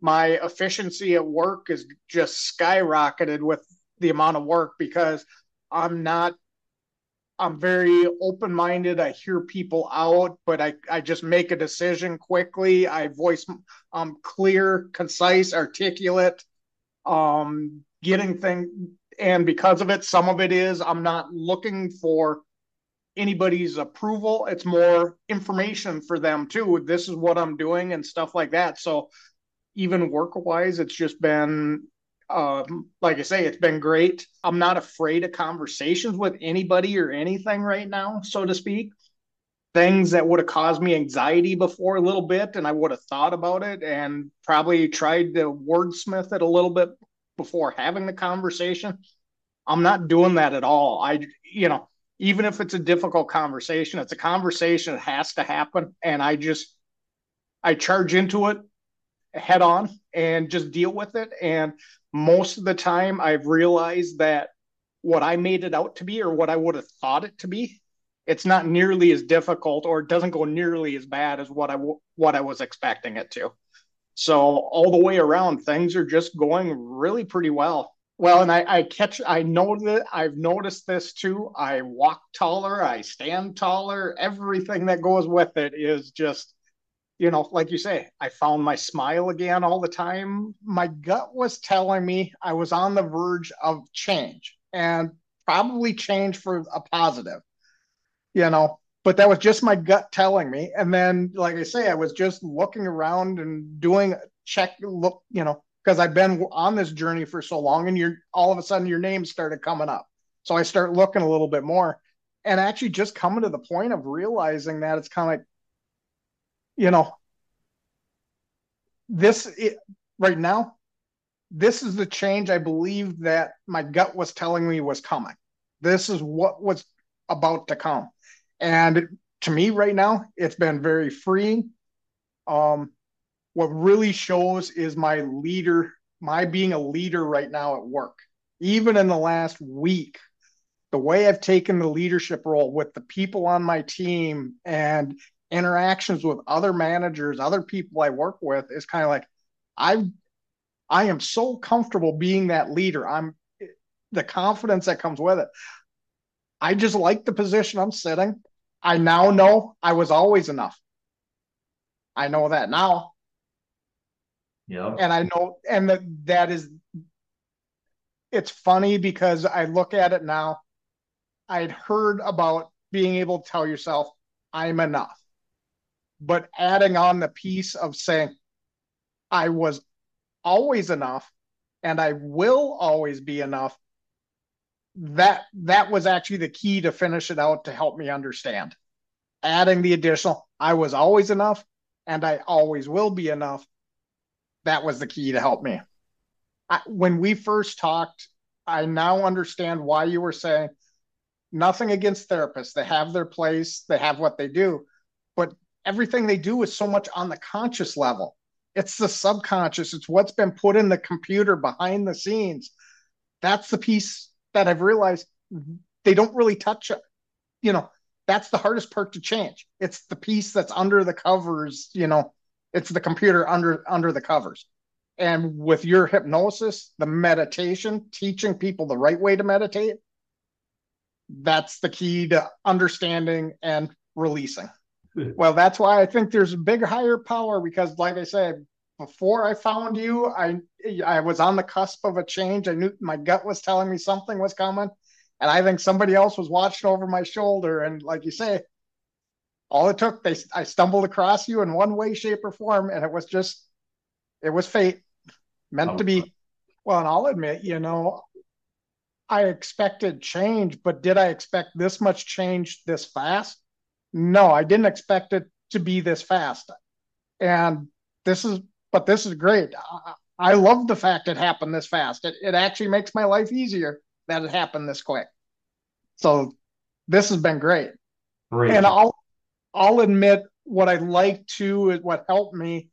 my efficiency at work is just skyrocketed with the amount of work because I'm not I'm very open minded. I hear people out, but I, I just make a decision quickly. I voice um clear, concise, articulate, um, getting things and because of it, some of it is I'm not looking for anybody's approval. It's more information for them too. This is what I'm doing and stuff like that. So even work wise, it's just been um, like I say, it's been great. I'm not afraid of conversations with anybody or anything right now, so to speak. Things that would have caused me anxiety before a little bit, and I would have thought about it and probably tried to wordsmith it a little bit before having the conversation. I'm not doing that at all. I, you know, even if it's a difficult conversation, it's a conversation that has to happen. And I just, I charge into it head on and just deal with it. And most of the time, I've realized that what I made it out to be or what I would have thought it to be, it's not nearly as difficult or it doesn't go nearly as bad as what I what I was expecting it to. So all the way around, things are just going really pretty well. Well, and I, I catch, I know that I've noticed this too. I walk taller, I stand taller. Everything that goes with it is just you know, like you say, I found my smile again all the time. My gut was telling me I was on the verge of change and probably change for a positive, you know, but that was just my gut telling me. And then, like I say, I was just looking around and doing check, look, you know, because I've been on this journey for so long and you're all of a sudden your name started coming up. So I start looking a little bit more and actually just coming to the point of realizing that it's kind of like, you know, this it, right now, this is the change I believe that my gut was telling me was coming. This is what was about to come. And to me right now, it's been very freeing. Um, what really shows is my leader, my being a leader right now at work. Even in the last week, the way I've taken the leadership role with the people on my team and interactions with other managers, other people I work with is kind of like I I am so comfortable being that leader. I'm the confidence that comes with it. I just like the position I'm sitting. I now know I was always enough. I know that now. Yeah. And I know and that that is it's funny because I look at it now. I'd heard about being able to tell yourself, I'm enough but adding on the piece of saying, I was always enough and I will always be enough. That that was actually the key to finish it out to help me understand. Adding the additional, I was always enough and I always will be enough. That was the key to help me. I, when we first talked, I now understand why you were saying nothing against therapists. They have their place, they have what they do, but everything they do is so much on the conscious level. It's the subconscious, it's what's been put in the computer behind the scenes. That's the piece that I've realized they don't really touch it. You know, that's the hardest part to change. It's the piece that's under the covers, you know, it's the computer under under the covers. And with your hypnosis, the meditation, teaching people the right way to meditate, that's the key to understanding and releasing well, that's why I think there's a big higher power because, like I said, before I found you, I I was on the cusp of a change. I knew my gut was telling me something was coming, and I think somebody else was watching over my shoulder. And like you say, all it took, they I stumbled across you in one way, shape, or form, and it was just, it was fate, meant oh, to be. Oh, well, and I'll admit, you know, I expected change, but did I expect this much change this fast? No, I didn't expect it to be this fast. And this is, but this is great. I, I love the fact it happened this fast. It, it actually makes my life easier that it happened this quick. So this has been great. great. And I'll, I'll admit what I like too is what helped me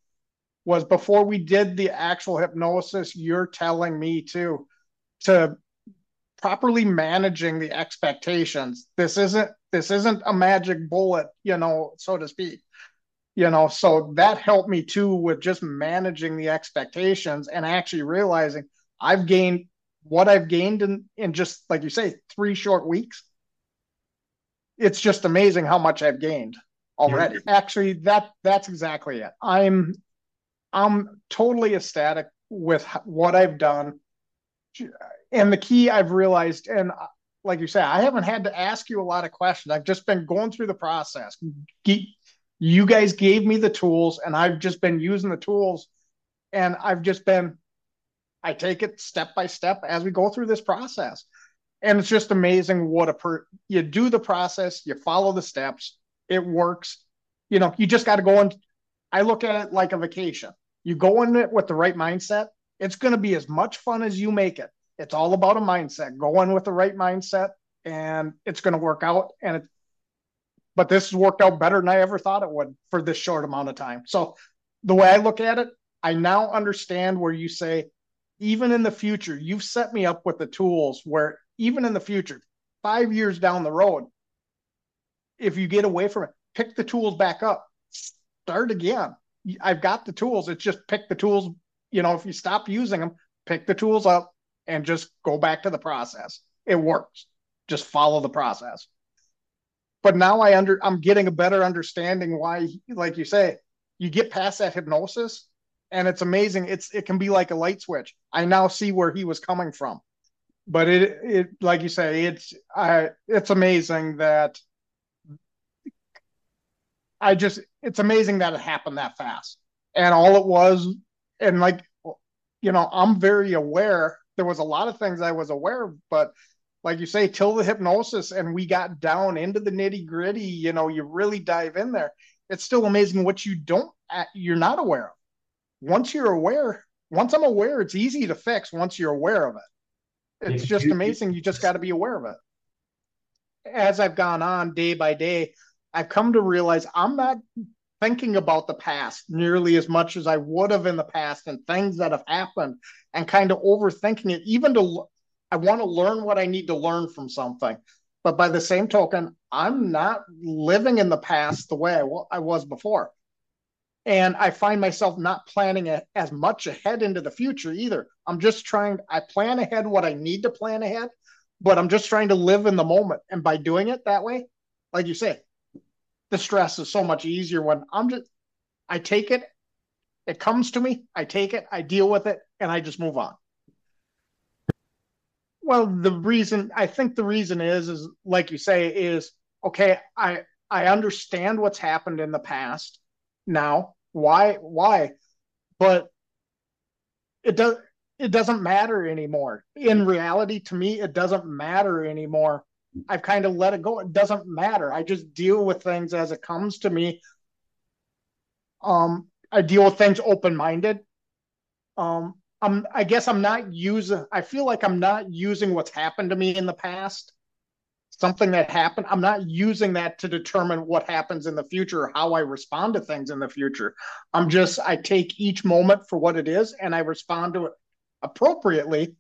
was before we did the actual hypnosis, you're telling me too to properly managing the expectations. This isn't this isn't a magic bullet, you know, so to speak. you know, so that helped me too with just managing the expectations and actually realizing I've gained what I've gained in, in just like you say, three short weeks. It's just amazing how much I've gained already. Yeah. Actually, that that's exactly it. I'm I'm totally ecstatic with what I've done. And the key I've realized, and like you say, I haven't had to ask you a lot of questions. I've just been going through the process. You guys gave me the tools, and I've just been using the tools, and I've just been, I take it step by step as we go through this process. And it's just amazing what a per you do the process, you follow the steps, it works. You know, you just got to go and I look at it like a vacation. You go in it with the right mindset, it's going to be as much fun as you make it. It's all about a mindset. Go in with the right mindset, and it's going to work out. And it, but this has worked out better than I ever thought it would for this short amount of time. So the way I look at it, I now understand where you say, even in the future, you've set me up with the tools where even in the future, five years down the road, if you get away from it, pick the tools back up, start again. I've got the tools. It's just pick the tools. You know, if you stop using them, pick the tools up and just go back to the process. It works. Just follow the process. But now I under I'm getting a better understanding why, like you say, you get past that hypnosis, and it's amazing. It's it can be like a light switch. I now see where he was coming from. But it it like you say, it's I it's amazing that I just it's amazing that it happened that fast. And all it was, and like you know, I'm very aware there was a lot of things I was aware of, but like you say, till the hypnosis and we got down into the nitty gritty, you know, you really dive in there. It's still amazing what you don't, uh, you're not aware of. Once you're aware, once I'm aware, it's easy to fix once you're aware of it. It's just amazing. You just got to be aware of it. As I've gone on day by day, I've come to realize I'm not thinking about the past nearly as much as I would have in the past and things that have happened and kind of overthinking it, even to I want to learn what I need to learn from something. But by the same token, I'm not living in the past the way I, was before. And I find myself not planning as much ahead into the future either. I'm just trying, I plan ahead what I need to plan ahead, but I'm just trying to live in the moment. And by doing it that way, like you say, the stress is so much easier when I'm just, I take it, it comes to me, I take it, I deal with it, and I just move on. Well, the reason I think the reason is is like you say is okay. I I understand what's happened in the past now. Why why? But it does it doesn't matter anymore. In reality, to me, it doesn't matter anymore. I've kind of let it go. It doesn't matter. I just deal with things as it comes to me. Um, I deal with things open minded. Um, I'm, I guess I'm not using, I feel like I'm not using what's happened to me in the past, something that happened. I'm not using that to determine what happens in the future or how I respond to things in the future. I'm just, I take each moment for what it is and I respond to it appropriately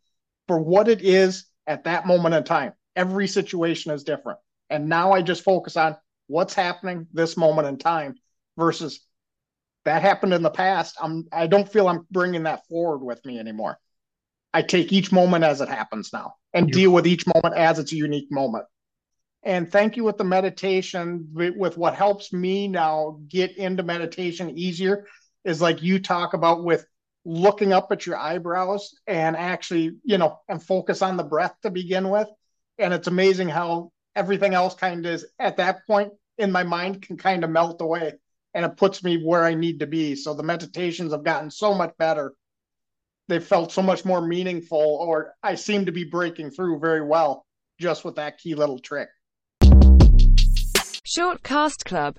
for what it is at that moment in time. Every situation is different. And now I just focus on what's happening this moment in time versus that happened in the past. I'm I don't feel I'm bringing that forward with me anymore. I take each moment as it happens now and deal with each moment as it's a unique moment. And thank you with the meditation with what helps me now get into meditation easier is like you talk about with looking up at your eyebrows and actually, you know, and focus on the breath to begin with. And it's amazing how everything else kind of is at that point in my mind can kind of melt away and it puts me where I need to be. So the meditations have gotten so much better. They felt so much more meaningful, or I seem to be breaking through very well just with that key little trick. Short Cast Club